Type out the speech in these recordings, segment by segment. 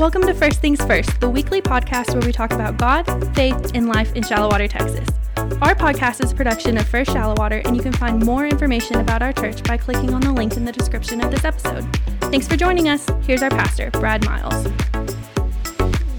Welcome to First Things First, the weekly podcast where we talk about God, faith, and life in Shallowater, Texas. Our podcast is production of First Shallowater, and you can find more information about our church by clicking on the link in the description of this episode. Thanks for joining us. Here's our pastor, Brad Miles.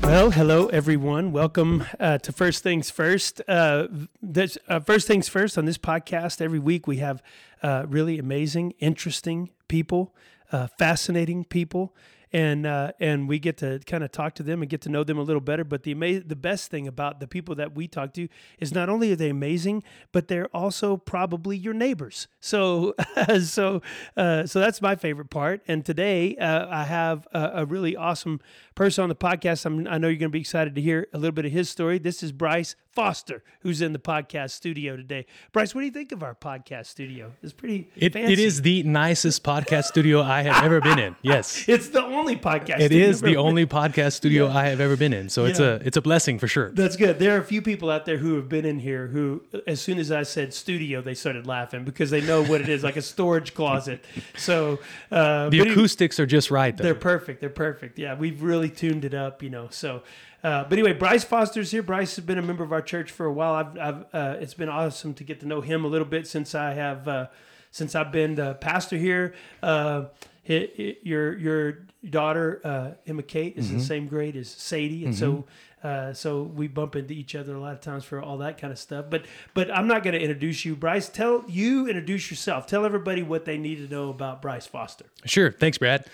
Well, hello everyone. Welcome uh, to First Things First. Uh, this, uh, First Things First on this podcast. Every week we have uh, really amazing, interesting people, uh, fascinating people, and uh, and we get to kind of talk to them and get to know them a little better. But the ama- the best thing about the people that we talk to is not only are they amazing, but they're also probably your neighbors. So so uh, so that's my favorite part. And today uh, I have a, a really awesome person on the podcast. I'm, I know you're going to be excited to hear a little bit of his story. This is Brice Foster, who's in the podcast studio today. Brice, what do you think of our podcast studio? It's pretty. It, fancy. it is the nicest podcast studio I have ever been in. Yes. It's the only podcast. It studio is the only podcast studio I have ever been in. So it's Yeah. a it's a blessing for sure. That's good. There are a few people out there who have been in here who, as soon as I said studio, they started laughing because they know what it is, like a storage closet. So uh, The but it- acoustics are just right though. they're perfect. They're perfect. Yeah, we've really tuned it up, you know. So, uh, but anyway, Brice Foster's here. Brice has been a member of our church for a while. I've, I've uh, it's been awesome to get to know him a little bit since I have, uh, since I've been the pastor here. Uh, hi- hi- your your daughter uh, Emma Kate is in the same grade as Sadie, and so. Uh, so we bump into each other a lot of times for all that kind of stuff. But but I'm not going to introduce you, Brice. Tell you introduce yourself. Tell everybody what they need to know about Brice Foster. Sure. Thanks, Brad.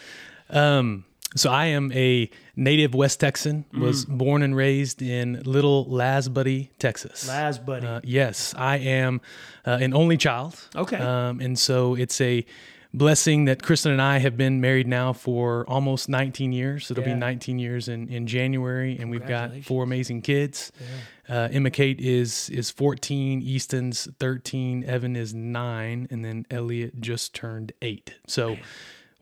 Um, so I am a native West Texan. Was Mm. born and raised in Little Lazbuddie, Texas. Lazbuddie. Uh, yes, I am uh, an only child. Okay. Um, and so it's a blessing that Kristen and I have been married now for almost 19 years. It'll Yeah. be 19 years in, in January, and we've got four amazing kids. Uh, Emma Kate is is 14, Easton's 13, Evan is nine, and then Elliot just turned eight. So.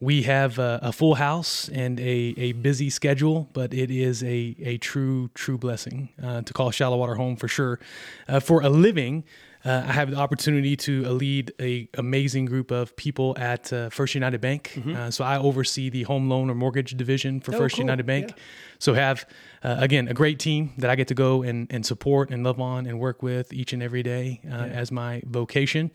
We have a, a full house and a, a busy schedule, but it is a, a true, true blessing uh, to call Shallowater home for sure. Uh, for a living, uh, I have the opportunity to lead a amazing group of people at uh, First United Bank. Uh, so I oversee the home loan or mortgage division for Oh, First cool. United Bank. Yeah. So have uh, again a great team that I get to go and, and support and love on and work with each and every day uh, as my vocation.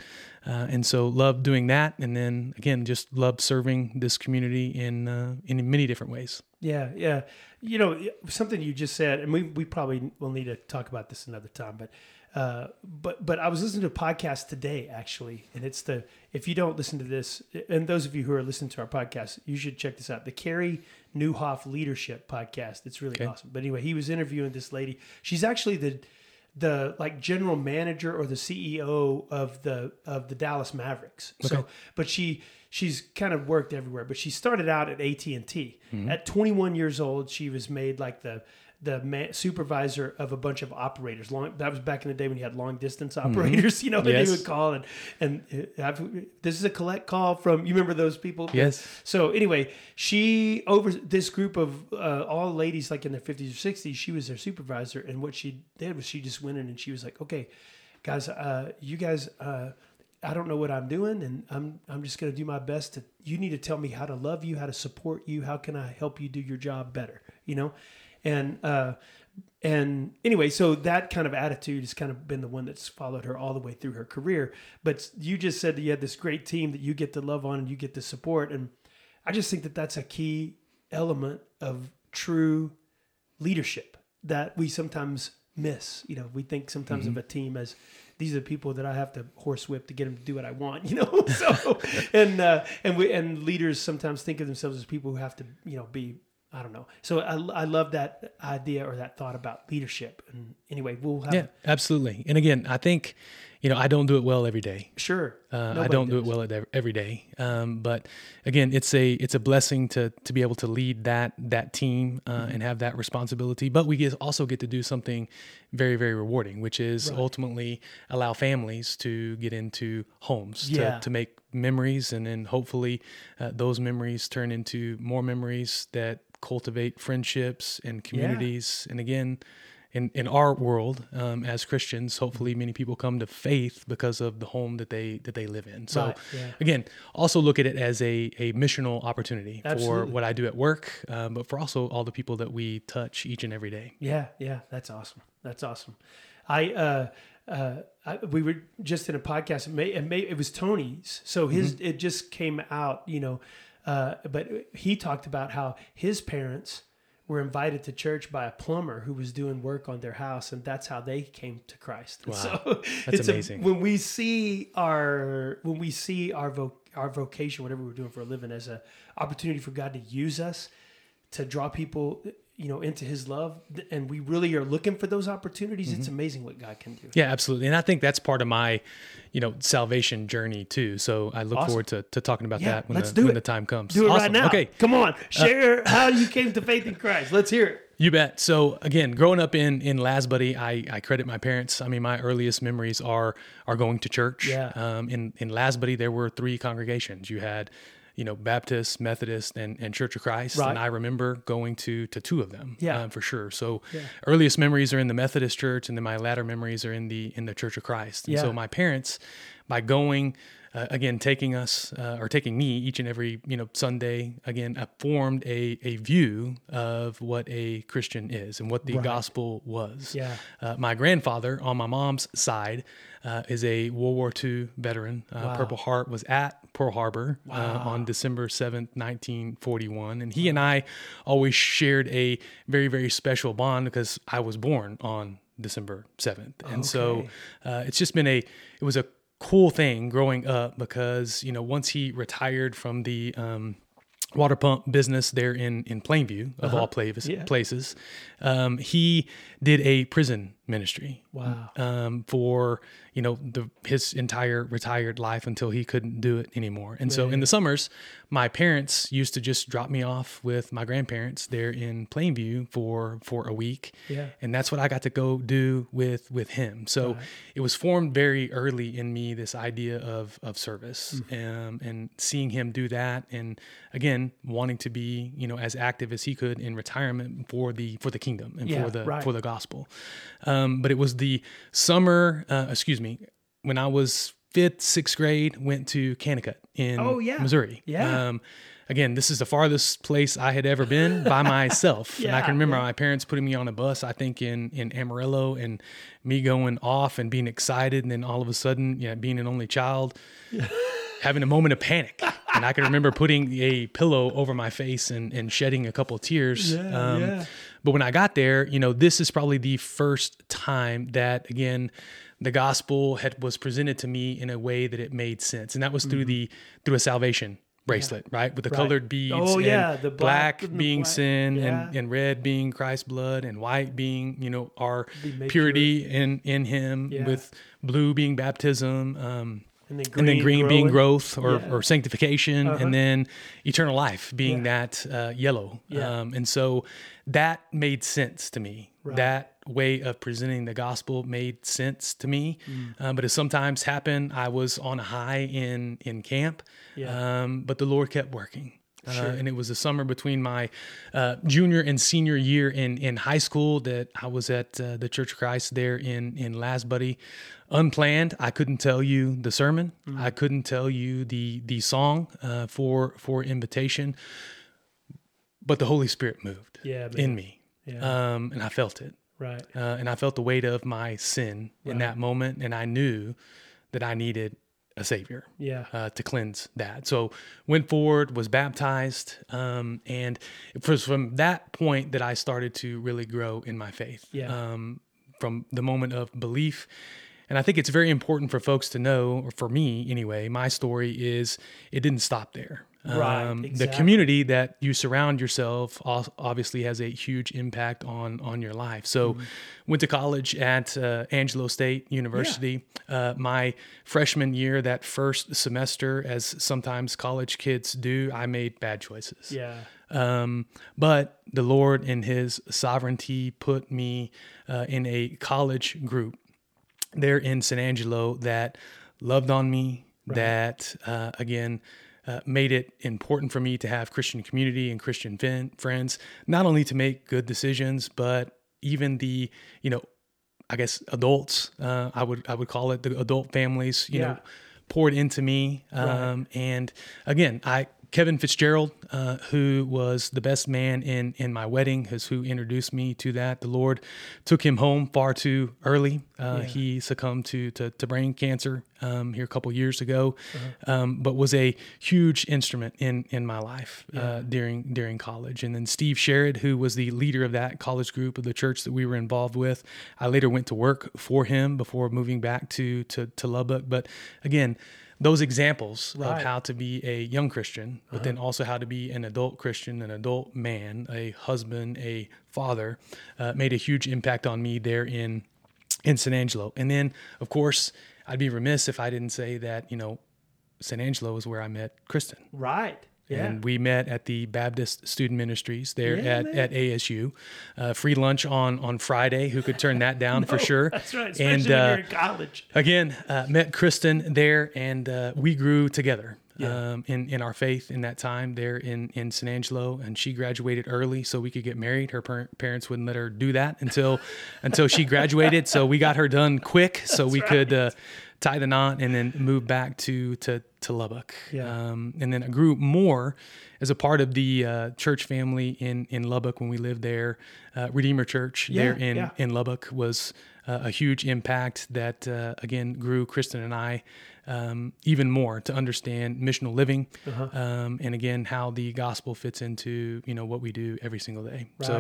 Uh, and so love doing that, and then again just love serving this community in uh, in many different ways. Yeah, yeah. You know, something you just said, and we, we probably will need to talk about this another time, but uh, but but I was listening to a podcast today actually, and it's the if you don't listen to this, and those of you who are listening to our podcast, you should check this out. The Carey Nieuwhof Leadership Podcast. It's really awesome. But anyway, he was interviewing this lady. She's actually the the like general manager or the CEO of the of the Dallas Mavericks. So, but she she's kind of worked everywhere. But she started out at AT and T. At 21 years old, she was made like the the man, supervisor of a bunch of operators. Long that was back in the day when you had long distance operators. You know, Yes. they would call and and uh, I've, this is a collect call from. You remember those people? Yes. So anyway, she over this group of uh, all ladies like in their fifties or sixties. She was their supervisor, and what she did was she just went in and she was like, "Okay, guys, uh, you guys, uh, I don't know what I'm doing, and I'm I'm just gonna do my best to. You need to tell me how to love you, how to support you, how can I help you do your job better, you know." And uh, and anyway, so that kind of attitude has kind of been the one that's followed her all the way through her career. But you just said that you had this great team that you get to love on and you get to support, and I just think that that's a key element of true leadership that we sometimes miss. You know, we think sometimes of a team as these are the people that I have to horsewhip to get them to do what I want. You know, so and uh, and we and leaders sometimes think of themselves as people who have to you know be. I don't know. So I, I love that idea or that thought about leadership. And anyway, we'll have Yeah, absolutely. And again, I think you know I don't do it well every day. sure. Uh, I don't do it well every day, um, but again, it's a it's a blessing to to be able to lead that that team uh, Mm-hmm. and have that responsibility. But we get, also get to do something very very rewarding, which is ultimately allow families to get into homes Yeah. to to make memories, and then hopefully uh, those memories turn into more memories that cultivate friendships and communities. And again, in, in our world um, as Christians, hopefully many people come to faith because of the home that they that they live in. So Right, yeah. again, also look at it as a, a missional opportunity Absolutely. for what I do at work, um, but for also all the people that we touch each and every day. Yeah, yeah, that's awesome. That's awesome. I uh uh I, we were just in a podcast. It, may, it, may, it was Tony's, so his Mm-hmm. it just came out, you know. Uh, but he talked about how his parents were invited to church by a plumber who was doing work on their house, and that's how they came to Christ. Wow. So That's it's a- amazing. when we see our when we see our vo- our vocation, whatever we're doing for a living, as a opportunity for God to use us to draw people you know into his love and we really are looking for those opportunities it's Mm-hmm. amazing what god can do Yeah, absolutely. And I think that's part of my, you know, salvation journey too. So I look Awesome. forward to, to talking about Yeah, that when, let's the, do when it. the time comes. do it right now Okay. come on share how you came to faith in christ let's hear it You bet. So again, growing up in in Lazbuddie, I, I credit my parents. I mean, my earliest memories are are going to church. Yeah. Um, in in Lazbuddie, there were three congregations. You had, you know, Baptist, Methodist, and, and Church of Christ. Right. And I remember going to to two of them. Yeah. um, for sure. So Yeah. earliest memories are in the Methodist Church, and then my latter memories are in the in the Church of Christ. And Yeah. so my parents, by going. Uh, again, taking us uh, or taking me each and every you know Sunday again uh, formed a a view of what a Christian is and what the Right. gospel was. Yeah. Uh, my grandfather on my mom's side uh, is a World War II veteran. Uh, Wow. Purple Heart was at Pearl Harbor uh, on December 7th, 1941. And he and I always shared a very, very special bond because I was born on December 7th. And so uh, it's just been a, it was a cool thing growing up because, you know, once he retired from the, um, water pump business there in in Plainview of all places Uh-huh. Yeah. places um, he did a prison ministry Wow. um, for you know the his entire retired life until he couldn't do it anymore and so in the summers my parents used to just drop me off with my grandparents there in Plainview for for a week Yeah. and that's what I got to go do with with him. So it was formed very early in me this idea of of service Mm. um, and seeing him do that, and again wanting to be you know as active as he could in retirement for the for the kingdom and Yeah, for the right. for the gospel. Um, but it was the summer, uh, excuse me, when I was fifth sixth grade, went to Kanakuk in Oh, yeah. Missouri. Yeah. Um, again, this is the farthest place I had ever been by myself. and I can remember my parents putting me on a bus, I think in, in Amarillo and me going off and being excited. And then all of a sudden, you know, being an only child, having a moment of panic. And I can remember putting a pillow over my face and, and shedding a couple of tears. Um, Yeah, yeah. But when I got there, you know, this is probably the first time that, again, the gospel had was presented to me in a way that it made sense, and that was through the through a salvation bracelet, right, with the Mm-hmm. Right. colored beads. Oh, and yeah, the black black, and the being sin, Yeah. and and red being Christ's blood, and white being you know our purity in in Him, Yeah. with blue being baptism. Um, and then green, and then green being growth or, Yeah. or sanctification, Uh-huh. and then eternal life being Yeah. that uh, yellow. Yeah. Um, and so that made sense to me. Right. That way of presenting the gospel made sense to me. Mm. Uh, but it sometimes happened. I was on a high in in camp, Yeah. um, but the Lord kept working. Uh, and it was the summer between my uh, junior and senior year in, in high school that I was at uh, the Church of Christ there in in Lazbuddie. Unplanned, I couldn't tell you the sermon. Mm. I couldn't tell you the the song uh, for for invitation, but the Holy Spirit moved Yeah, man. in me, Yeah. um, and I felt it, right uh, and I felt the weight of my sin in that moment, and I knew that I needed a savior yeah uh, to cleanse that. So went forward, was baptized, um, and it was from that point that I started to really grow in my faith. Yeah. Um, from the moment of belief. And I think it's very important for folks to know, or for me anyway, my story is it didn't stop there. Right, Um, The community that you surround yourself obviously has a huge impact on on your life. So, Mm-hmm. went to college at uh, Angelo State University. Uh, my freshman year, that first semester, as sometimes college kids do, I made bad choices. yeah Um, but the Lord, in His sovereignty, put me uh, in a college group there in San Angelo that loved on me, that uh, again uh, made it important for me to have Christian community and Christian fin- friends, not only to make good decisions, but even the you know I guess adults uh, I would I would call it the adult families you Yeah. know poured into me um, and again I Kevin Fitzgerald uh, who was the best man in in my wedding is who introduced me to that. The Lord took him home far too early. Uh, he succumbed to, to to brain cancer um, here a couple years ago um, but was a huge instrument in in my life uh, during during college. And then Steve Sherrod who was the leader of that college group of the church that we were involved with I later went to work for him before moving back to to, to Lubbock. But again those examples Right. of how to be a young Christian, but then also how to be an adult Christian, an adult man, a husband, a father, uh, made a huge impact on me there in in San Angelo. And then, of course, I'd be remiss if I didn't say that you know, San Angelo is where I met Kristen. Right. Yeah. And we met at the Baptist Student Ministries there Yeah, at, man. at ASU. Uh, free lunch on on Friday. Who could turn that down for sure? That's right. Especially And when uh, you're in college. again uh, met kristen there and uh, we grew together um, in, in our faith in that time there in, in san angelo and she graduated early so we could get married her par- parents wouldn't let her do that until until she graduated so we got her done quick so we could uh, tie the knot and then move back to to, to lubbock Yeah. um, and then i grew more as a part of the uh, church family in, in lubbock when we lived there uh, redeemer church there in, yeah. in Lubbock was uh, a huge impact that uh, again grew Kristen and I um, even more to understand missional living Uh-huh. um, and again how the gospel fits into you know what we do every single day. Right. So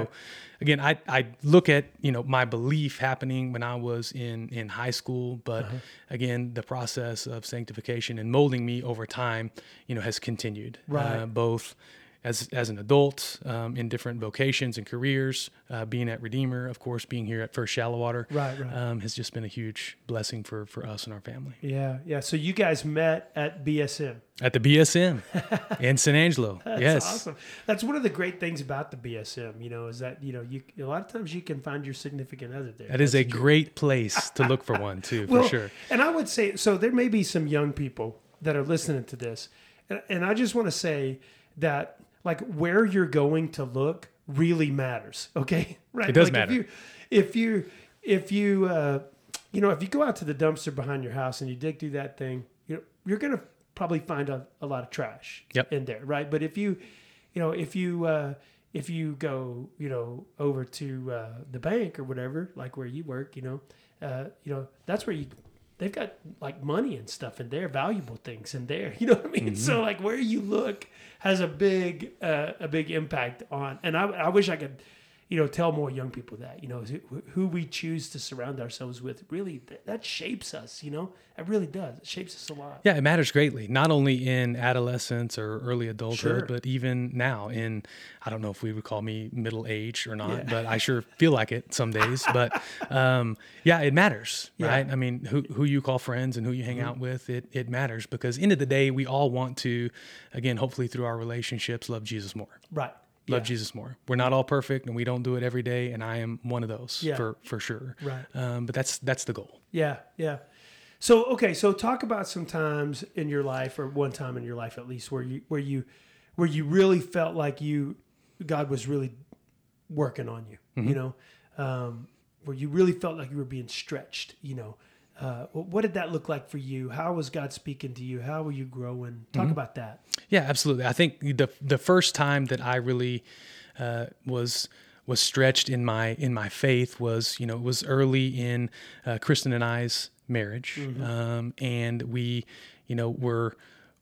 again, I, I look at you know my belief happening when I was in in high school, but Uh-huh. again the process of sanctification and molding me over time you know has continued Right. uh, both as as an adult um, in different vocations and careers, uh, being at Redeemer, of course, being here at First Shallowater, Right, right. Um, has just been a huge blessing for for us and our family. Yeah. Yeah. So you guys met at BSM. At the BSM in San Angelo, Yes. That's yes, awesome. That's one of the great things about the BSM, you know, is that, you know, you a lot of times you can find your significant other there. that is a true. great place to look for one too, for Well, sure. And I would say, so there may be some young people that are listening to this. And, and I just want to say that, like, where you're going to look really matters. Okay. Right. It does Like, matter. If you, if you, if you, uh, you know, if you go out to the dumpster behind your house and you dig through that thing, you know, you're going to probably find a, a lot of trash Yep. in there. Right. But if you, you know, if you, uh, if you go, you know, over to uh, the bank or whatever, like where you work, you know, uh, you know, that's where you, they've got like money and stuff in there, valuable things in there. You know what I mean? So like where you look has a big, uh, a big impact on. And I, I wish I could, you know, tell more young people that, you know, who, we choose to surround ourselves with really that, that shapes us. You know, it really does. It shapes us a lot. Yeah, it matters greatly, not only in adolescence or early adulthood, Sure. but even now in, I don't know if we would call me middle age or not, Yeah. but I sure feel like it some days. But um, yeah, it matters, Yeah. Mm-hmm. right? I mean, who, who you call friends and who you hang out with, it, it matters because end of the day, we all want to, again, hopefully through our relationships, love Jesus more. Right. Love Yeah. Jesus more. We're not all perfect and we don't do it every day. And I am one of those Yeah. for, for sure. Right. Um, but that's, that's the goal. Yeah, yeah. So okay, so talk about some times in your life, or one time in your life at least, where you where you where you really felt like you God was really working on you. You know, um, where you really felt like you were being stretched. You know, uh, what did that look like for you? How was God speaking to you? How were you growing? Talk about that. Yeah, absolutely. I think the the first time that I really uh, was was stretched in my in my faith was you know it was early in uh, Kristen and I's marriage, um, and we you know were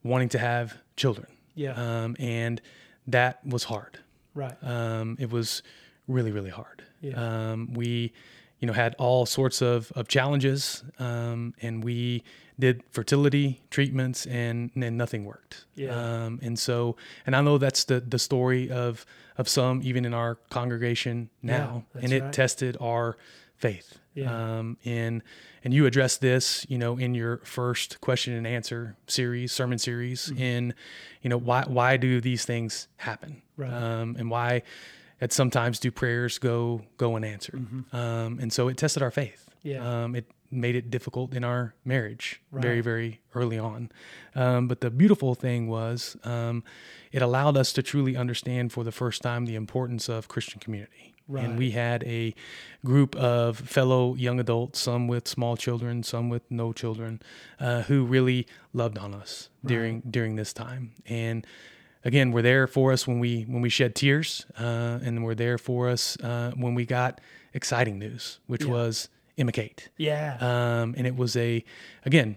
wanting to have children, Yeah. um, and that was hard. Right. Um, it was really, really hard. Yeah. Um, we, you know, had all sorts of, of challenges, um, and we did fertility treatments, and, and nothing worked. Yeah. Um, and so, and I know that's the the story of of some even in our congregation now, that's and it right. tested our faith. Yeah. Um, and and you addressed this, you know, in your first question and answer series, sermon series, Mm-hmm. in, you know, why why do these things happen, Right. um, and why, at sometimes do prayers go go unanswered, um, and so it tested our faith. Mm-hmm. Yeah. Um, it made it difficult in our marriage very Right. very early on, um, but the beautiful thing was um, it allowed us to truly understand for the first time the importance of Christian community Right. And we had a group of fellow young adults, some with small children, some with no children, uh, who really loved on us during during this time. And again, we were there for us when we when we shed tears, uh, and we were there for us uh, when we got exciting news, which Yeah. was Emma Kate. Yeah. Um, and it was a, again,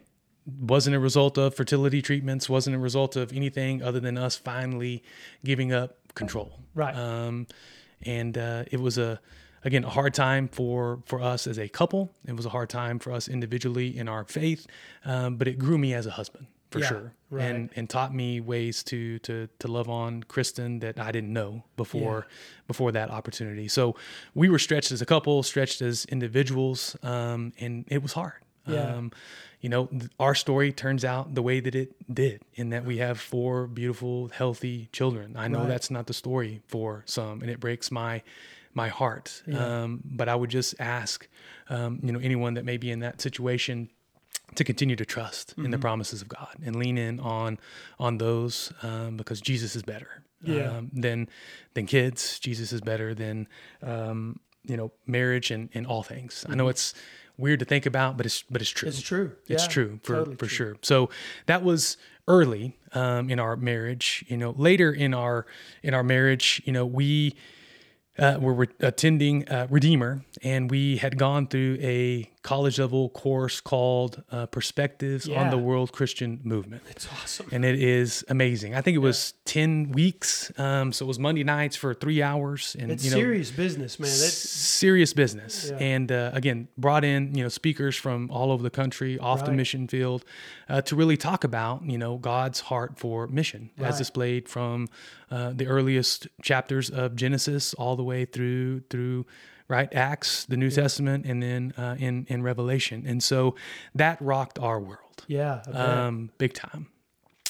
wasn't a result of fertility treatments, wasn't a result of anything other than us finally giving up control. Right. Um, and uh, it was a, again, a hard time for for us as a couple. It was a hard time for us individually in our faith, um, but it grew me as a husband for Yeah, sure, right. and and taught me ways to to to love on Kristen that I didn't know before before that opportunity. So we were stretched as a couple, stretched as individuals, um, and it was hard. Yeah. Um, you know, th- our story turns out the way that it did, in that we have four beautiful, healthy children. I know Right. that's not the story for some, and it breaks my my heart. Um, but I would just ask, um, you know, anyone that may be in that situation to continue to trust in the Mm-hmm. promises of God and lean in on on those um, because Jesus is better Yeah. um, than than kids. Jesus is better than um, you know marriage and, and all things. I know it's weird to think about, but it's but it's true. Mm-hmm. It's true. It's Yeah, true for totally for true. sure. So that was early um, in our marriage. You know, later in our in our marriage, you know, we uh, were re- attending uh, Redeemer, and we had gone through a college level course called uh, Perspectives on the World Christian Movement. It's awesome. And it is amazing. I think it was 10 weeks. Um, so it was Monday nights for three hours. And, It's you know, serious business, man. That's serious business Yeah. and uh, again brought in you know speakers from all over the country off the mission field uh, to really talk about you know god's heart for mission Right. as displayed from uh, the earliest chapters of genesis all the way through through right acts the new testament and then uh, in in revelation and so that rocked our world yeah. Bet. um, big time.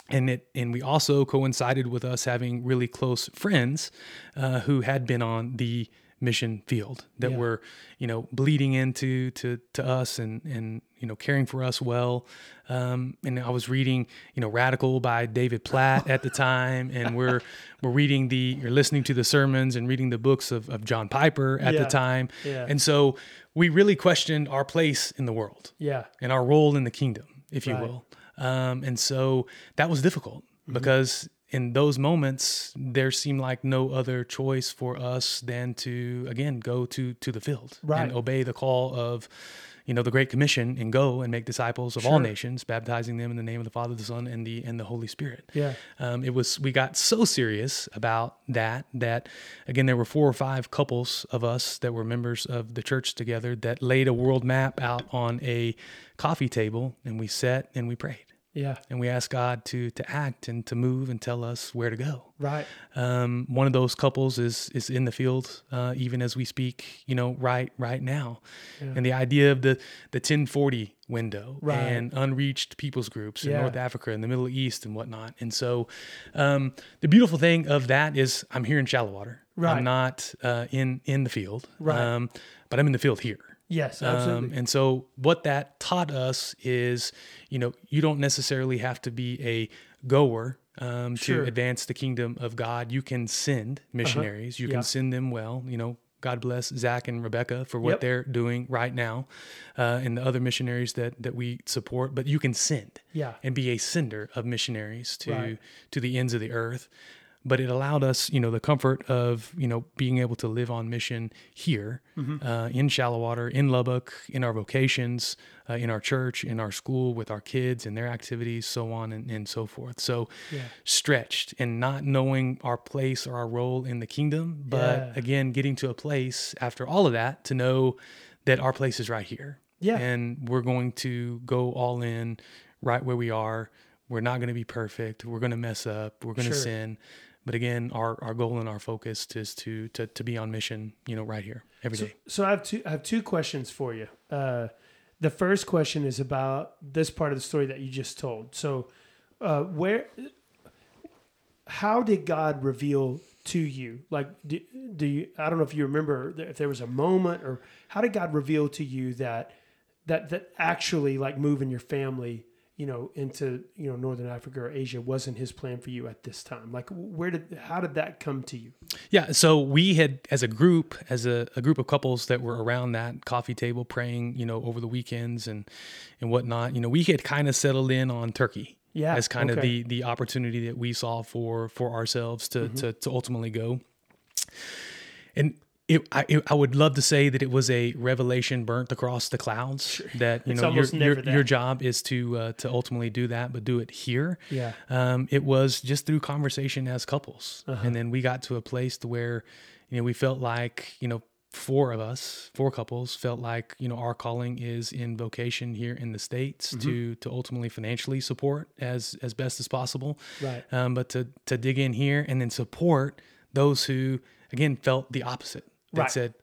And it and we also coincided with us having really close friends uh, who had been on the mission field that Yeah. were you know bleeding into to to us and and you know caring for us well. Um, and I was reading you know Radical by David Platt at the time, and we're we're reading the you're listening to the sermons and reading the books of, of John Piper at Yeah. the time, Yeah. and so we really questioned our place in the world yeah. and our role in the kingdom, if you Right. Mm-hmm. will. Um, and so that was difficult because in those moments there seemed like no other choice for us than to again go to to the field Right. and obey the call of you know the great commission and go and make disciples of all nations baptizing them in the name of the father the son and the and the holy spirit Yeah. um, it was we got so serious about that that again there were four or five couples of us that were members of the church together that laid a world map out on a coffee table and we sat and we prayed Yeah. and we ask God to to act and to move and tell us where to go. Right. Um, one of those couples is is in the field uh, even as we speak, you know, right right now. Yeah. And the idea of the the 1040 window Right. and unreached peoples groups in Yeah. North Africa and the Middle East and whatnot. And so um, the beautiful thing of that is I'm here in Shallowater. Right. I'm not uh, in in the field. Right. Um, but I'm in the field here. Yes. Absolutely. Um, and so what that taught us is, you know, you don't necessarily have to be a goer um, Sure. Uh-huh. to advance the kingdom of God. You can send missionaries. You Yeah. can send them well. You know, God bless Zach and Rebecca for what Yep. they're doing right now, uh, and the other missionaries that that we support. But you can send yeah. and be a sender of missionaries to Right. to the ends of the earth but it allowed us you know the comfort of you know being able to live on mission here Mm-hmm. uh, in Shallowater in lubbock in our vocations uh, in our church in our school with our kids and their activities so on and, and so forth so Yeah. stretched and not knowing our place or our role in the kingdom but Yeah. again getting to a place after all of that to know that our place is right here Yeah. and we're going to go all in right where we are. We're not going to be perfect. We're going to mess up. We're going to Sure. sin. But again, our, our goal and our focus is to, to to be on mission, you know, right here every day. So I have two. I have two questions for you. Uh, the first question is about this part of the story that you just told. So, uh, where, how did God reveal to you? Like, do, do you? I don't know if you remember if there was a moment, or how did God reveal to you that that that actually like moving your family, you know, into you know Northern Africa or Asia wasn't his plan for you at this time. Like, where did how did that come to you? Yeah, so we had, as a group, as a, a group of couples that were around that coffee table praying, you know, over the weekends and and whatnot. You know, we had kind of settled in on Turkey. Yeah, as kind of the the opportunity that we saw for for ourselves to Mm-hmm. to, to ultimately go. And it, I, it, I would love to say that it was a revelation burnt across the clouds. That you It's know your your, your job is to uh, to ultimately do that, but do it here. Yeah. Um, it was just through conversation as couples, Uh-huh. and then we got to a place to where you know we felt like you know four of us, four couples, felt like you know our calling is in vocation here in the states Mm-hmm. to to ultimately financially support as as best as possible, Right. um, but to to dig in here and then support those who again felt the opposite that Right. said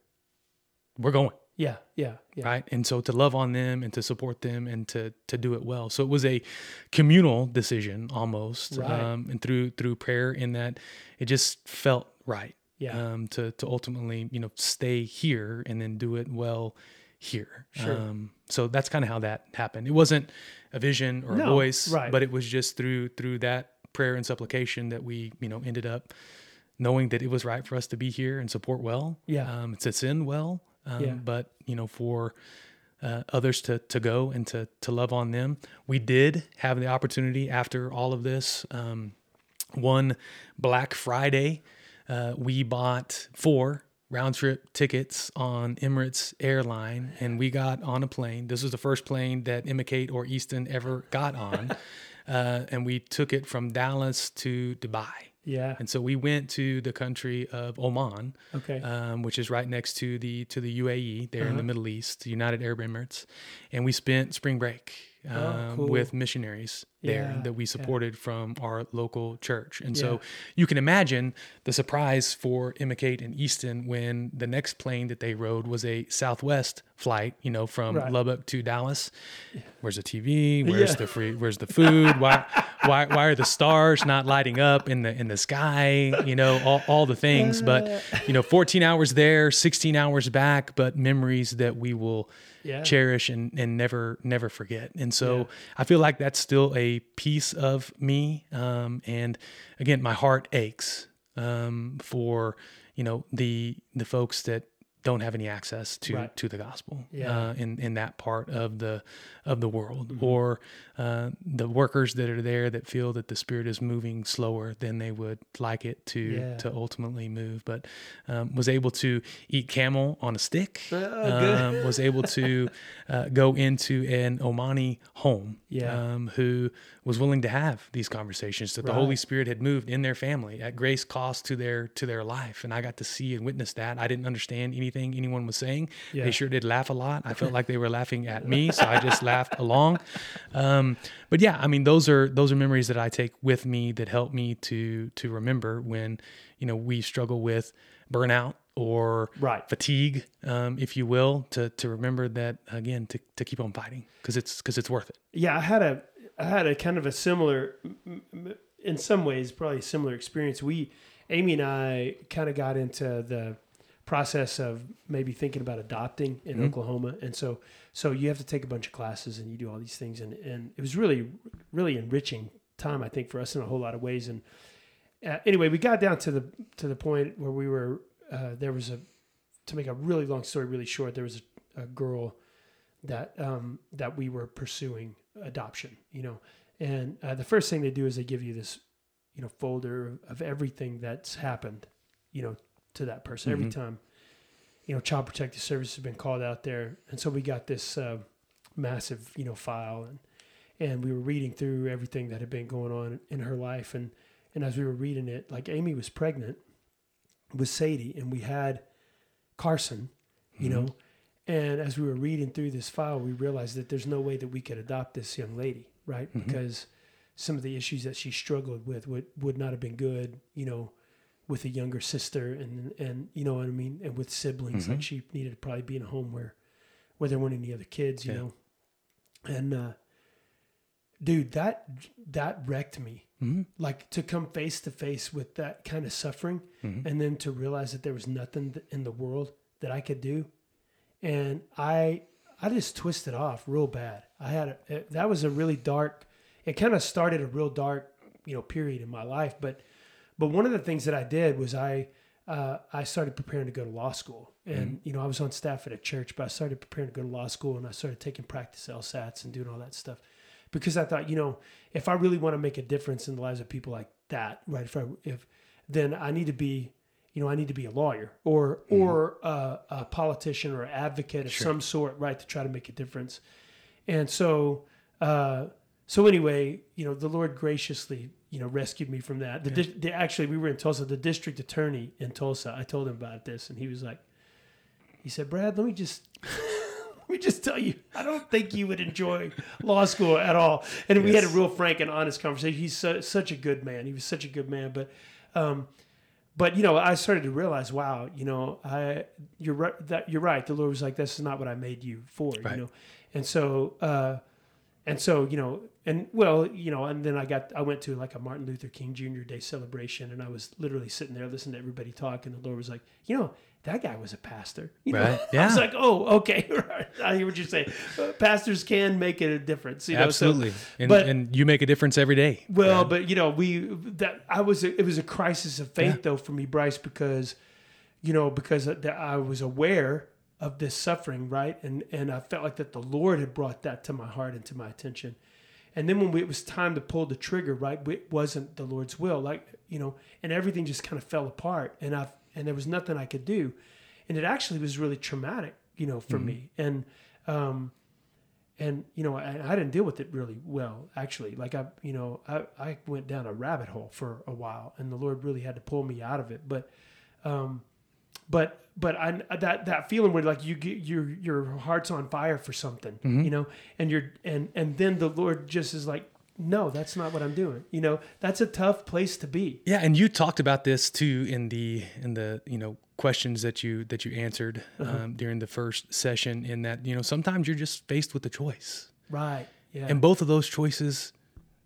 we're going Yeah, yeah, yeah. right and so to love on them and to support them and to to do it well so it was a communal decision almost Right. um, and through through prayer in that it just felt right Yeah. um, to to ultimately you know stay here and then do it well here Sure. um, so that's kind of how that happened it wasn't a vision or a voice right. but it was just through through that prayer and supplication that we you know ended up knowing that it was right for us to be here and support well Yeah. um, to send well um, Yeah. but you know for uh, others to to go and to to love on them we did have the opportunity after all of this um, one black friday uh, we bought four round trip tickets on emirates airline and we got on a plane this was the first plane that Emma or easton ever got on uh, and we took it from dallas to dubai Yeah. and so we went to the country of Oman, Okay. um, which is right next to the to the UAE there in Uh-huh. the Middle East, United Arab Emirates, and we spent spring break um, Oh, cool. with missionaries there Yeah, that we yeah. supported from our local church. And Yeah. so you can imagine the surprise for Emma Kate and Easton when the next plane that they rode was a Southwest flight, you know, from Right. Lubbock to Dallas. Where's the TV? Where's Yeah. the free? Where's the food? Why, why, why are the stars not lighting up in the in the sky? You know, all, all the things. But uh. you know, 14 hours there, 16 hours back, but memories that we will Yeah. cherish and, and never never forget. And so Yeah. I feel like that's still a piece of me. Um, and again, my heart aches um, for you know the the folks that don't have any access to Right. to the gospel Yeah. uh, in in that part of the of the world, Mm-hmm. or uh, the workers that are there that feel that the spirit is moving slower than they would like it to Yeah. to ultimately move. But um, was able to eat camel on a stick. Oh, um, was able to uh, go into an Omani home. Yeah. Um, who was willing to have these conversations that the Holy Spirit had moved in their family at grace cost to their to their life, and I got to see and witness that. I didn't understand anything anyone was saying. Yeah. They sure did laugh a lot. I felt like they were laughing at me, so I just laughed along. Um, but yeah, I mean, those are those are memories that I take with me that help me to to remember when you know we struggle with burnout or Right. fatigue, um, if you will, to to remember that again to, to keep on fighting because it's because it's worth it. yeah i had a i had a kind of a similar in some ways probably a similar experience. We amy and i kind of got into the process of maybe thinking about adopting in oklahoma. And so so you have to take a bunch of classes and you do all these things. And and it was really really enriching time i think for us in a whole lot of ways. And uh, anyway we got down to the to the point where we were uh, there was a to make a really long story really short there was a, a girl that um, that we were pursuing adoption. You know, and uh, the first thing they do is they give you this, you know, folder of everything that's happened, you know, to that person every Mhm. time. You know, Child Protective Service has been called out there, and so we got this uh, massive, you know, file, and and we were reading through everything that had been going on in her life, and and as we were reading it, like Amy was pregnant with Sadie, and we had Carson, you know, and as we were reading through this file, we realized that there's no way that we could adopt this young lady, right? Because some of the issues that she struggled with would, would not have been good, you know, with a younger sister and and you know what I mean, and with siblings. Like she needed to probably be in a home where where there weren't any other kids, you Yeah. know. And uh dude, that that wrecked me. Mm-hmm. Like to come face to face with that kind of suffering and then to realize that there was nothing in the world that I could do. And I I just twisted off real bad. I had a, it, that was a really dark. It kind of started a real dark, you know, period in my life. But but one of the things that I did was I uh, I started preparing to go to law school, and you know I was on staff at a church, but I started preparing to go to law school, and I started taking practice LSATs and doing all that stuff because I thought, you know, if I really want to make a difference in the lives of people like that, right? If I, if then I need to be, you know, I need to be a lawyer or or a, a politician or advocate of some sort, right, to try to make a difference. And so, uh, so anyway, you know, the Lord graciously, you know, rescued me from that. The, dis- the actually, we were in Tulsa. The district attorney in Tulsa, I told him about this, and he was like, he said, "Brad, let me just." Let me just tell you, I don't think you would enjoy law school at all. And we had a real frank and honest conversation. He's su- such a good man. He was such a good man. But, um, but you know, I started to realize, wow, you know, I you're right. That you're right. The Lord was like, "This is not what I made you for," Right. you know. And so, uh, and so, you know, and well, you know, and then I got, I went to like a Martin Luther King Jr. Day celebration, and I was literally sitting there listening to everybody talk, and the Lord was like, you know, that guy was a pastor. You know? Right. I was like, oh, okay, right. I hear what you're saying. Uh, pastors can make a difference. You know? so- Absolutely. and, but- and you make a difference every day. well, Brad. but you know, we that I was it was a crisis of faith Yeah. though for me, Brice, because you know because I was aware of this suffering, right, and and I felt like that the Lord had brought that to my heart and to my attention, and then when we, it was time to pull the trigger, right, it wasn't the Lord's will, like you know, and everything just kind of fell apart, and I and there was nothing I could do, and it actually was really traumatic, you know, for me, and um, and you know I, I didn't deal with it really well actually. Like i you know I, I went down a rabbit hole for a while and the lord really had to pull me out of it. But um but but I that that feeling where like you get your your heart's on fire for something you know and you're and and then the lord just is like no that's not what i'm doing you know that's a tough place to be Yeah, and you talked about this too in the in the you know questions that you that you answered Uh-huh. um, during the first session. In that you know sometimes you're just faced with a choice, right yeah and both of those choices,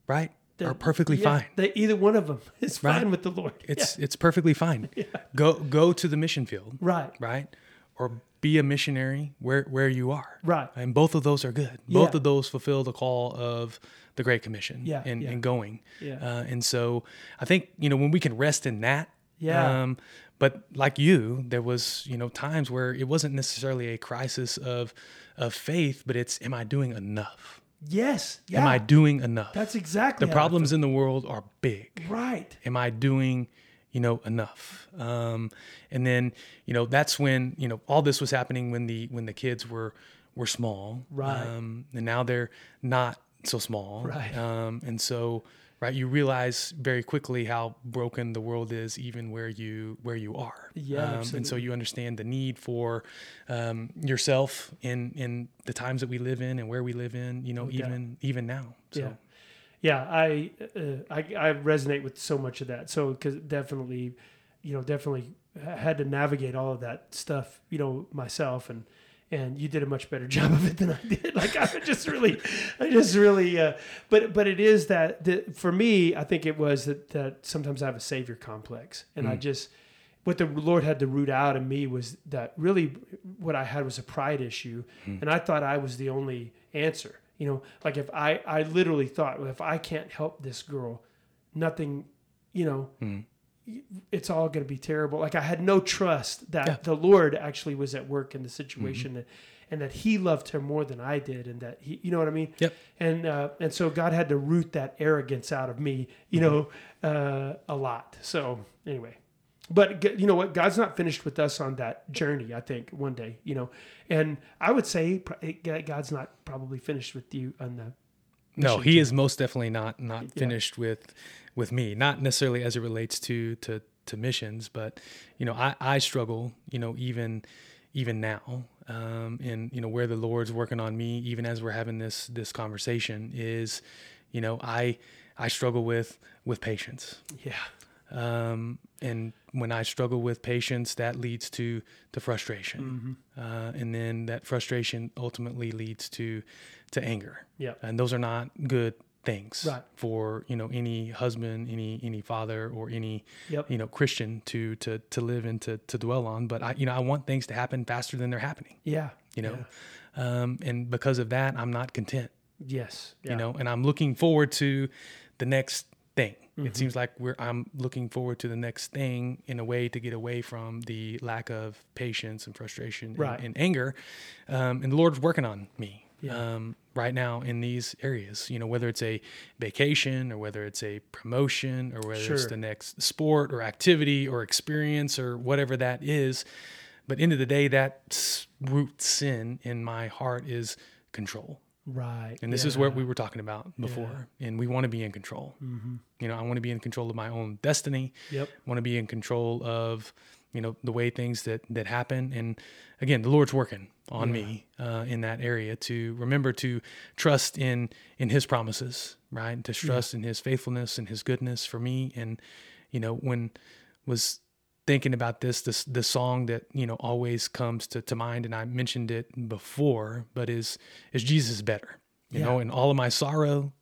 right, are perfectly Yeah, fine. they, either one of them is Right. fine with the lord It's it's perfectly fine. Go go to the mission field, right right, or be a missionary where where you are, Right. and both of those are good. Both of those fulfill the call of the Great Commission, Yeah, and, yeah. and going, Yeah. Uh, and so I think you know when we can rest in that, Yeah. Um, but like you, there was you know times where it wasn't necessarily a crisis of of faith, but it's am I doing enough? Yes yeah Am I doing enough? that's exactly the problems in the world are big. Right. Am i doing you know enough? Um, and then you know that's when you know all this was happening when the when the kids were were small. Right. um, and now they're not so small. Right. um, and so right? You realize very quickly how broken the world is even where you where you are. Yeah, um, and so you understand the need for um, yourself in in the times that we live in and where we live in you know even even now so. Yeah. Yeah, I, uh, I I resonate with so much of that. So because definitely, you know, definitely had to navigate all of that stuff, you know, myself and and you did a much better job of it than I did. Like I just really, I just really, uh, but but it is that, that for me, I think it was that that sometimes I have a savior complex, and I mm. just what the Lord had to root out in me was that really what I had was a pride issue, mm. and I thought I was the only answer. You know, like if I I literally thought well, if I can't help this girl, nothing, you know, mm. It's all going to be terrible. Like I had no trust that Yeah. the Lord actually was at work in the situation, and, and that He loved her more than I did, and that He, you know what I mean? Yep. And uh, and so God had to root that arrogance out of me, you know, uh, a lot. So anyway, but you know what? God's not finished with us on that journey. I think one day, you know, and I would say God's not probably finished with you on the no he is most definitely not not finished with with me. Not necessarily as it relates to to to missions but you know i i struggle you know even even now um and you know where the lord's working on me even as we're having this this conversation is you know i i struggle with with patience. Yeah, um, and when I struggle with patience, that leads to to frustration, Mm-hmm. uh, and then that frustration ultimately leads to to anger. Yeah. and those are not good things Right. for you know any husband, any any father, or any Yep. you know Christian to to to live and to to dwell on. But I you know I want things to happen faster than they're happening yeah, you know um, and because of that, I'm not content. Yes. You know, and I'm looking forward to the next thing. It seems like we're I'm looking forward to the next thing in a way to get away from the lack of patience and frustration and- Right. and, anger. Um, and the Lord's working on me Yeah. um, right now in these areas. You know, whether it's a vacation or whether it's a promotion or whether it's the next sport or activity or experience or whatever that is. But end of the day, that root sin in my heart is control. Right. And this is what we were talking about before. And we want to be in control. Mm-hmm. You know, I want to be in control of my own destiny. Yep. I want to be in control of, you know, the way things that that happen. And again, the Lord's working on me uh, in that area to remember to trust in in His promises, right? To trust in His faithfulness and His goodness for me. And you know, when was thinking about this, this the song that you know always comes to, to mind, and I mentioned it before, but is is Jesus better? You Yeah. know, in all of my sorrow,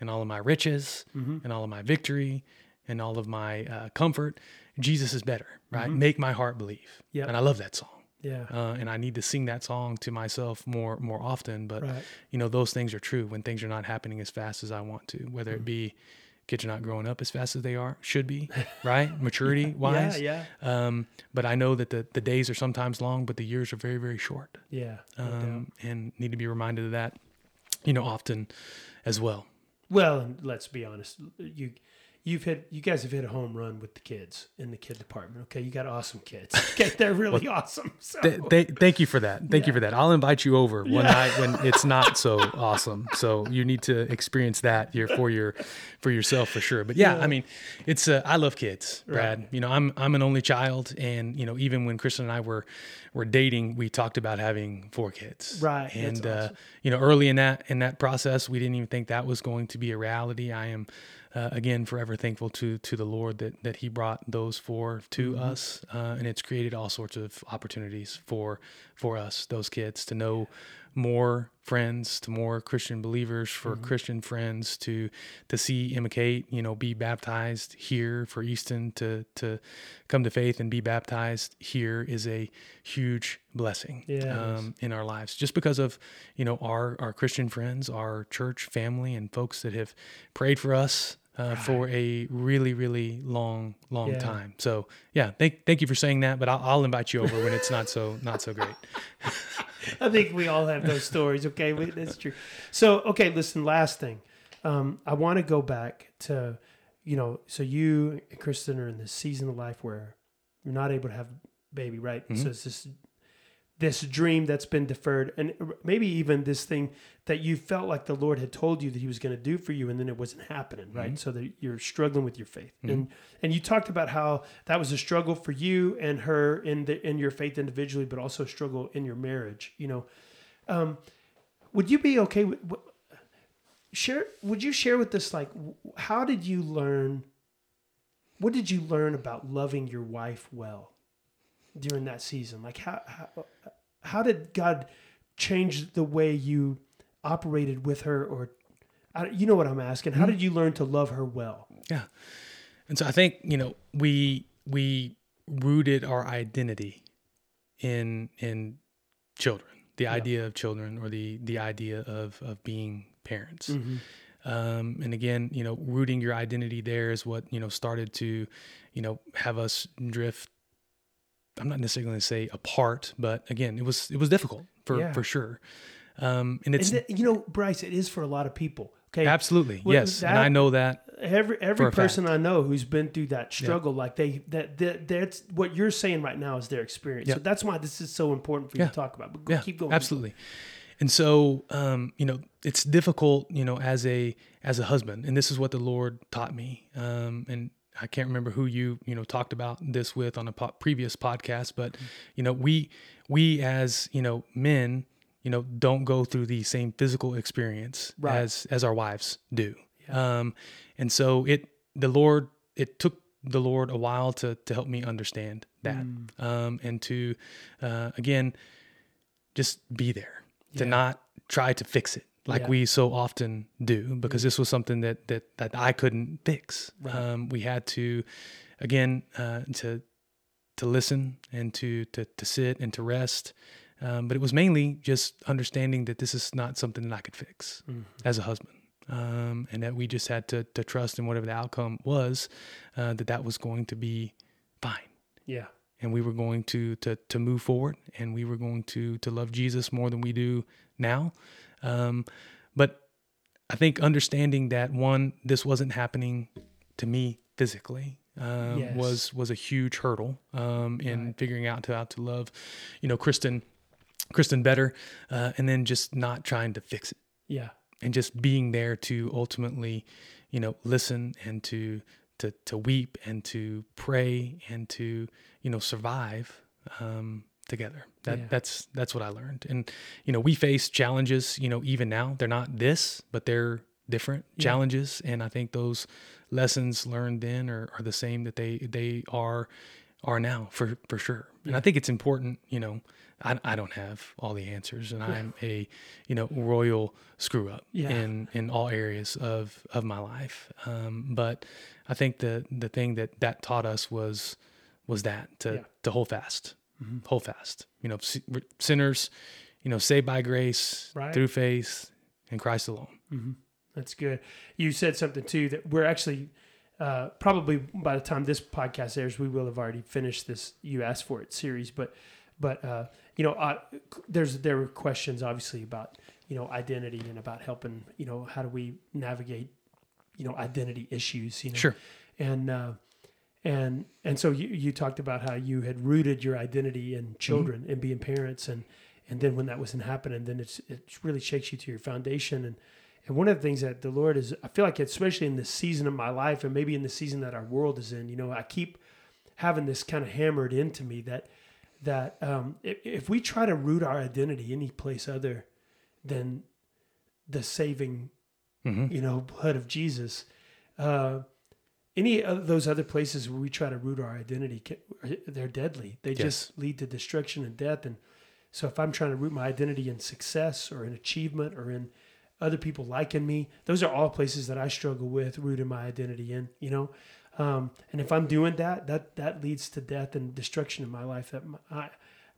and all of my riches, Mm-hmm. and all of my victory, and all of my uh, comfort, Jesus is better, right? Mm-hmm. Make my heart believe. yeah and I love that song. Yeah. Uh, and I need to sing that song to myself more more often. But Right. you know, those things are true when things are not happening as fast as I want to. Whether Mm. it be kids are not growing up as fast as they are should be, right? Maturity wise. Yeah. Um, but I know that the the days are sometimes long, but the years are very very short. Yeah. Yeah. no. Um, and need to be reminded of that, you know, often as well. Well, and let's be honest. You you've hit you guys have hit a home run with the kids in the kid department. Okay, you got awesome kids. Okay, they're really awesome. So Th- th- thank you for that. Thank you for that. I'll invite you over one night when it's not so awesome. So you need to experience that your for your for yourself for sure. But yeah, I mean, it's uh, I love kids, Brad. You know, I'm I'm an only child, and you know, even when Kristen and I were were dating, we talked about having four kids. Right, And uh, you know, early in that in that process, we didn't even think that was going to be a reality. I am. Uh, again, forever thankful to to the Lord that that He brought those four to Mm-hmm. us, uh, and it's created all sorts of opportunities for for us, those kids, to know more friends, to more Christian believers, for Mm-hmm. Christian friends, to to see Emma Kate, you know, be baptized here, for Easton to to come to faith and be baptized here is a huge blessing Yeah, um, in our lives, just because of you know our our Christian friends, our church family, and folks that have prayed for us. Uh, for a really, really long, long Yeah. time. So, yeah, thank thank you for saying that. But I'll, I'll invite you over when it's not so not so great. I think we all have those stories. Okay, We- that's true. So okay, listen. Last thing, um, I want to go back to, you know, so you and Kristen are in this season of life where you're not able to have a baby, right? So it's this this dream that's been deferred, and maybe even this thing that you felt like the Lord had told you that He was going to do for you, and then it wasn't happening, right? So that you're struggling with your faith, and and you talked about how that was a struggle for you and her in the in your faith individually, but also a struggle in your marriage. You know, um, would you be okay with share? Would you share with us like how did you learn? What did you learn about loving your wife well during that season? Like how how, how did God change the way you operated with her, or you know what I'm asking? How did you learn to love her well? Yeah. And so I think, you know, we we rooted our identity in in children, the idea of children or the the idea of of being parents. Um, and again, you know, rooting your identity there is what, you know, started to, you know, have us drift I'm not necessarily going to say apart, but again, it was it was difficult for Yeah. for sure. Um, and it's And you know, Brice, it is for a lot of people. Okay, absolutely Well, yes, and I know that every every person I know who's been through that struggle, like they that, that that's what you're saying right now is their experience. So that's why this is so important for you Yeah. to talk about. But go, yeah, keep going. Absolutely. And so, um, you know, it's difficult, you know, as a as a husband, and this is what the Lord taught me. Um, and I can't remember who you you know talked about this with on a po- previous podcast, but you know, we we as you know men, you know, don't go through the same physical experience Right. as as our wives do. Um, and so it the Lord it took the Lord a while to to help me understand that, um, and to uh, again just be there to Yeah. not try to fix it like Yeah. we so often do because this was something that that that I couldn't fix. Um, we had to again uh, to to listen and to to to sit and to rest Um, but it was mainly just understanding that this is not something that I could fix as a husband. Um, and that we just had to, to trust in whatever the outcome was, uh, that that was going to be fine Yeah. and we were going to to to move forward and we were going to to love Jesus more than we do now. Um, but I think understanding that one, this wasn't happening to me physically. Um, Yes. was was a huge hurdle um, in figuring out how to love, you know, Kristen, Kristen better, uh, and then just not trying to fix it Yeah. and just being there to ultimately, you know, listen and to to to weep and to pray and to you know survive um, together. That Yeah. that's that's what I learned. And you know, we face challenges. You know, even now they're not this, but they're different challenges. And I think those lessons learned then are, are the same that they they are are now for for sure. And I think it's important. You know, I, I don't have all the answers, and I'm a you know royal screw up Yeah. in in all areas of of my life. Um, but I think the the thing that that taught us was was that to Yeah. to hold fast, hold fast. You know, sinners, you know, saved by grace Right. through faith in Christ alone. That's good. You said something too that we're actually uh, probably by the time this podcast airs, we will have already finished this "You Asked for It" series. But but uh, you know, uh, there's there were questions obviously about you know identity and about helping you know how do we navigate you know identity issues. You know, Sure. and uh, and and so you you talked about how you had rooted your identity in children and being parents and and then when that wasn't happening then it's it really shakes you to your foundation and and one of the things that the Lord is I feel like especially in this season of my life and maybe in the season that our world is in you know I keep having this kind of hammered into me that that um, if, if we try to root our identity any place other than the saving Mhm. you know blood of Jesus uh, any of those other places where we try to root our identity they're deadly. They Yes. just lead to destruction and death. And so if i'm trying to root my identity in success or in achievement or in other people liking me those are all places that i struggle with rooting my identity in you know? Um, and if i'm doing that that that leads to death and destruction in my life that my,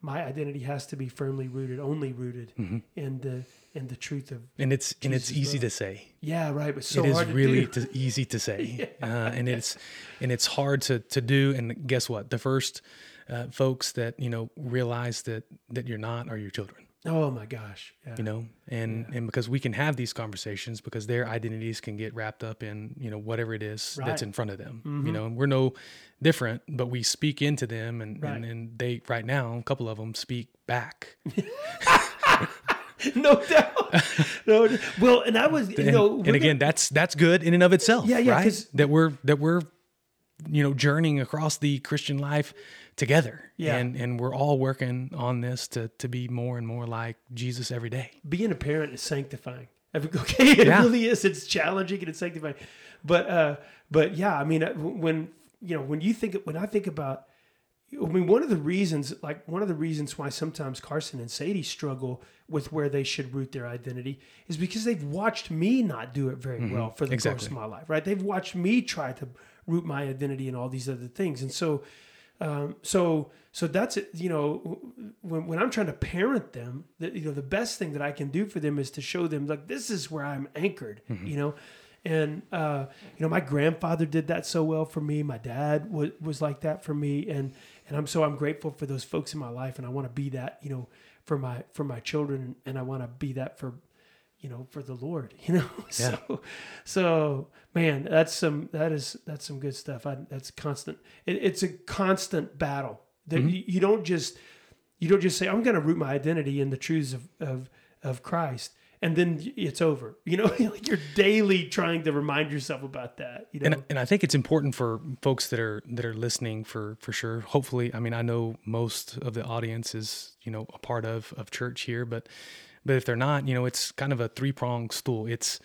my identity has to be firmly rooted only rooted in the in the truth of And it's and it's easy love. to say. yeah right but so it is hard to really to, easy to say, uh, and it's and it's hard to to do. And guess what? The first uh, folks that you know realize that that you're not are your children. Oh my gosh yeah. You know, and and because we can have these conversations because their identities can get wrapped up in you know whatever it is Right. that's in front of them. You mm-hmm. know, and we're no different, but we speak into them, and Right. and, and they right now a couple of them speak back. no doubt. No, well, and I was, you and, know, and we're again, that's that's good in and of itself. Yeah, yeah, right? That we're that we're you know journeying across the Christian life together. Yeah. and and we're all working on this to to be more and more like Jesus every day. being a parent is sanctifying. Okay, it Yeah. really is. It's challenging and it's sanctifying. But, uh, but yeah, I mean, uh, when you know, when you think, when I think about, I mean, one of the reasons, like one of the reasons why sometimes Carson and Sadie struggle with where they should root their identity is because they've watched me not do it very well for the course of my life, right? They've watched me try to root my identity in all these other things, and so, um, so, so that's it. You know, when when I'm trying to parent them, that you know, the best thing that I can do for them is to show them like this is where I'm anchored. You know. And uh, you know, my grandfather did that so well for me. My dad was, was like that for me, and and I'm so I'm grateful for those folks in my life, and I want to be that, you know, for my for my children, and I want to be that for, you know, for the Lord, you know. Yeah. So, so man, that's some that is that's some good stuff. I, that's constant. It, it's a constant battle. That mm-hmm. you, you don't just you don't just say I'm going to root my identity in the truths of of of Christ. And then it's over. You know, like you're daily trying to remind yourself about that. You know, And, and I think it's important for folks that are that are listening for for sure. Hopefully, I mean, I know most of the audience is you know a part of of church here, but but if they're not, you know, it's kind of a three pronged stool. It's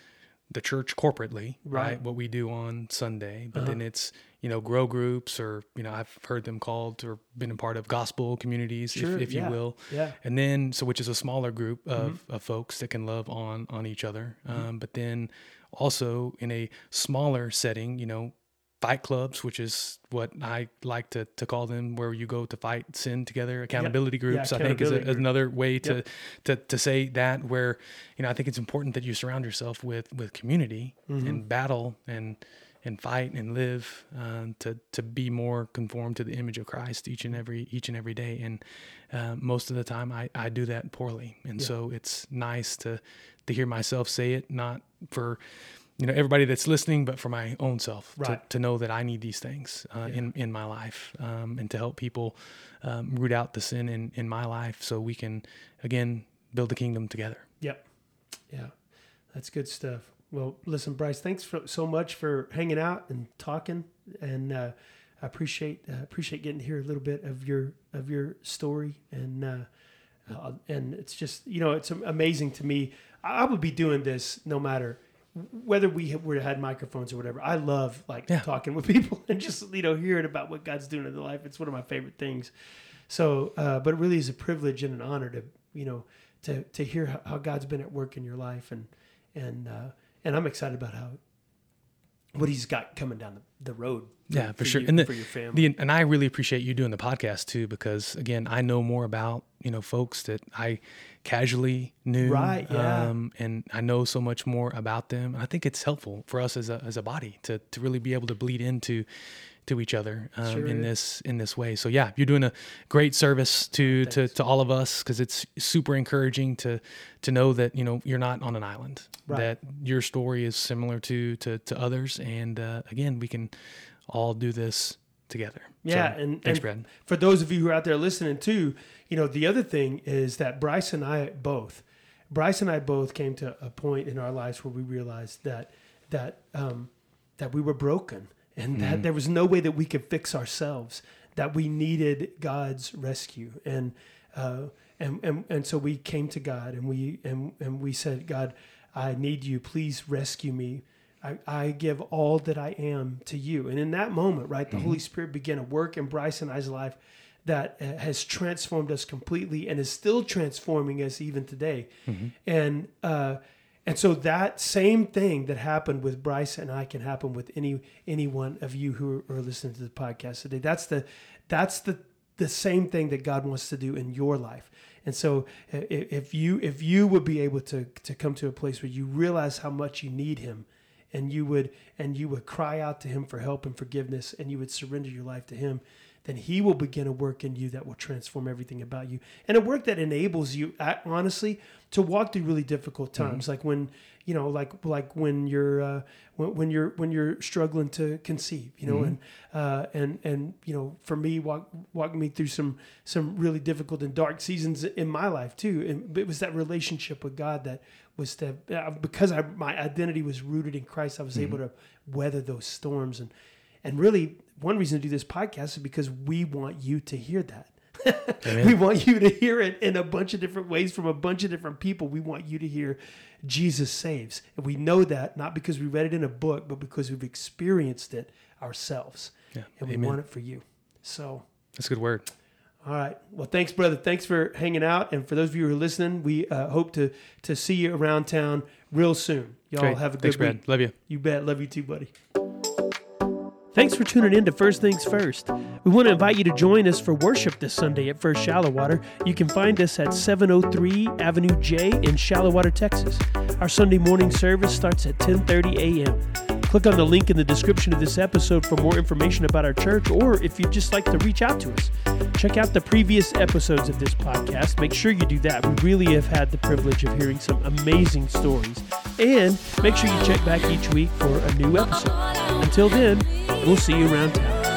the church corporately, right. Right. What we do on Sunday, but uh-huh. then it's you know grow groups or you know I've heard them called or been a part of gospel communities, Sure, if, if yeah, you will. yeah. And then so which is a smaller group of, mm-hmm. of folks that can love on on each other. Mm-hmm. Um, but then also in a smaller setting, you know, fight clubs, which is what I like to, to call them, where you go to fight sin together. Accountability Yep. groups, Yeah, I think, is, a, is another way to, Yep. to to say that. Where you know, I think it's important that you surround yourself with with community Mm-hmm. and battle and and fight and live um, to to be more conformed to the image of Christ each and every each and every day. And uh, most of the time, I, I do that poorly, and so it's nice to to hear myself say it, not for you know everybody that's listening, but for my own self Right. to, to know that I need these things uh, in in my life, um, and to help people um, root out the sin in in my life, so we can again build the kingdom together. Yep. Yeah. That's good stuff. Well, listen, Brice, thanks for, so much for hanging out and talking, and uh, I appreciate uh, appreciate getting to hear a little bit of your of your story, and uh, uh, and it's just you know it's amazing to me. I would be doing this no matter whether we were had microphones or whatever. I love like Yeah. talking with people and just you know hearing about what God's doing in their life. It's one of my favorite things. So, uh, but it really is a privilege and an honor to you know to to hear how, how God's been at work in your life, and and uh, and I'm excited about how what He's got coming down the, the road. Yeah, for, sure. you- and the, for your family. the and I really appreciate you doing the podcast too, because again, I know more about you know folks that I casually knew, Right, yeah. Um, and I know so much more about them. And I think it's helpful for us as a as a body to to really be able to bleed into to each other um, Sure in is. this in this way. So yeah, you're doing a great service to to, to all of us because it's super encouraging to to know that you know you're not on an island. Right. That your story is similar to to, to others, and uh, again, we can all do this together. Yeah, So, and, thanks, and Brad. for those of you who are out there listening too, you know, the other thing is that Brice and I both, Brice and I both came to a point in our lives where we realized that that um, that we were broken and Mm-hmm. that there was no way that we could fix ourselves. That we needed God's rescue and uh, and and and so we came to God and we and and we said, God, I need you. Please rescue me. I, I give all that I am to you. And in that moment, right, the Holy Spirit began to work in Brice and I's life that uh, has transformed us completely and is still transforming us even today. And uh, and so that same thing that happened with Brice and I can happen with any any one of you who are, listening to the podcast today. That's the that's the the same thing that God wants to do in your life. And so if you if you would be able to to come to a place where you realize how much you need him and you would and you would cry out to him for help and forgiveness and you would surrender your life to him then he will begin a work in you that will transform everything about you and a work that enables you honestly to walk through really difficult times like when you know like like when you're uh, when, when you're when you're struggling to conceive you know and uh, and and you know for me walk walk me through some some really difficult and dark seasons in my life too and it was that relationship with God that was to uh, because I, my identity was rooted in Christ I was able to weather those storms and and really one reason to do this podcast is because we want you to hear that we want you to hear it in a bunch of different ways from a bunch of different people. We want you to hear Jesus saves. And we know that not because we read it in a book, but because we've experienced it ourselves. Yeah, And we amen. want it for you. So, That's a good word. all right. Well, thanks, brother. Thanks for hanging out. And for those of you who are listening, we uh, hope to to see you around town real soon. Y'all Great. have a good Thanks, week. Brad. Love you. You bet. Love you too, buddy. Thanks for tuning in to First Things First. We want to invite you to join us for worship this Sunday at First Shallowater. You can find us at 703 Avenue J in Shallowater, Texas. Our Sunday morning service starts at 10:30 a.m. Click on the link in the description of this episode for more information about our church or if you'd just like to reach out to us. Check out the previous episodes of this podcast. Make sure you do that. We really have had the privilege of hearing some amazing stories. And make sure you check back each week for a new episode. Until then, we'll see you around town.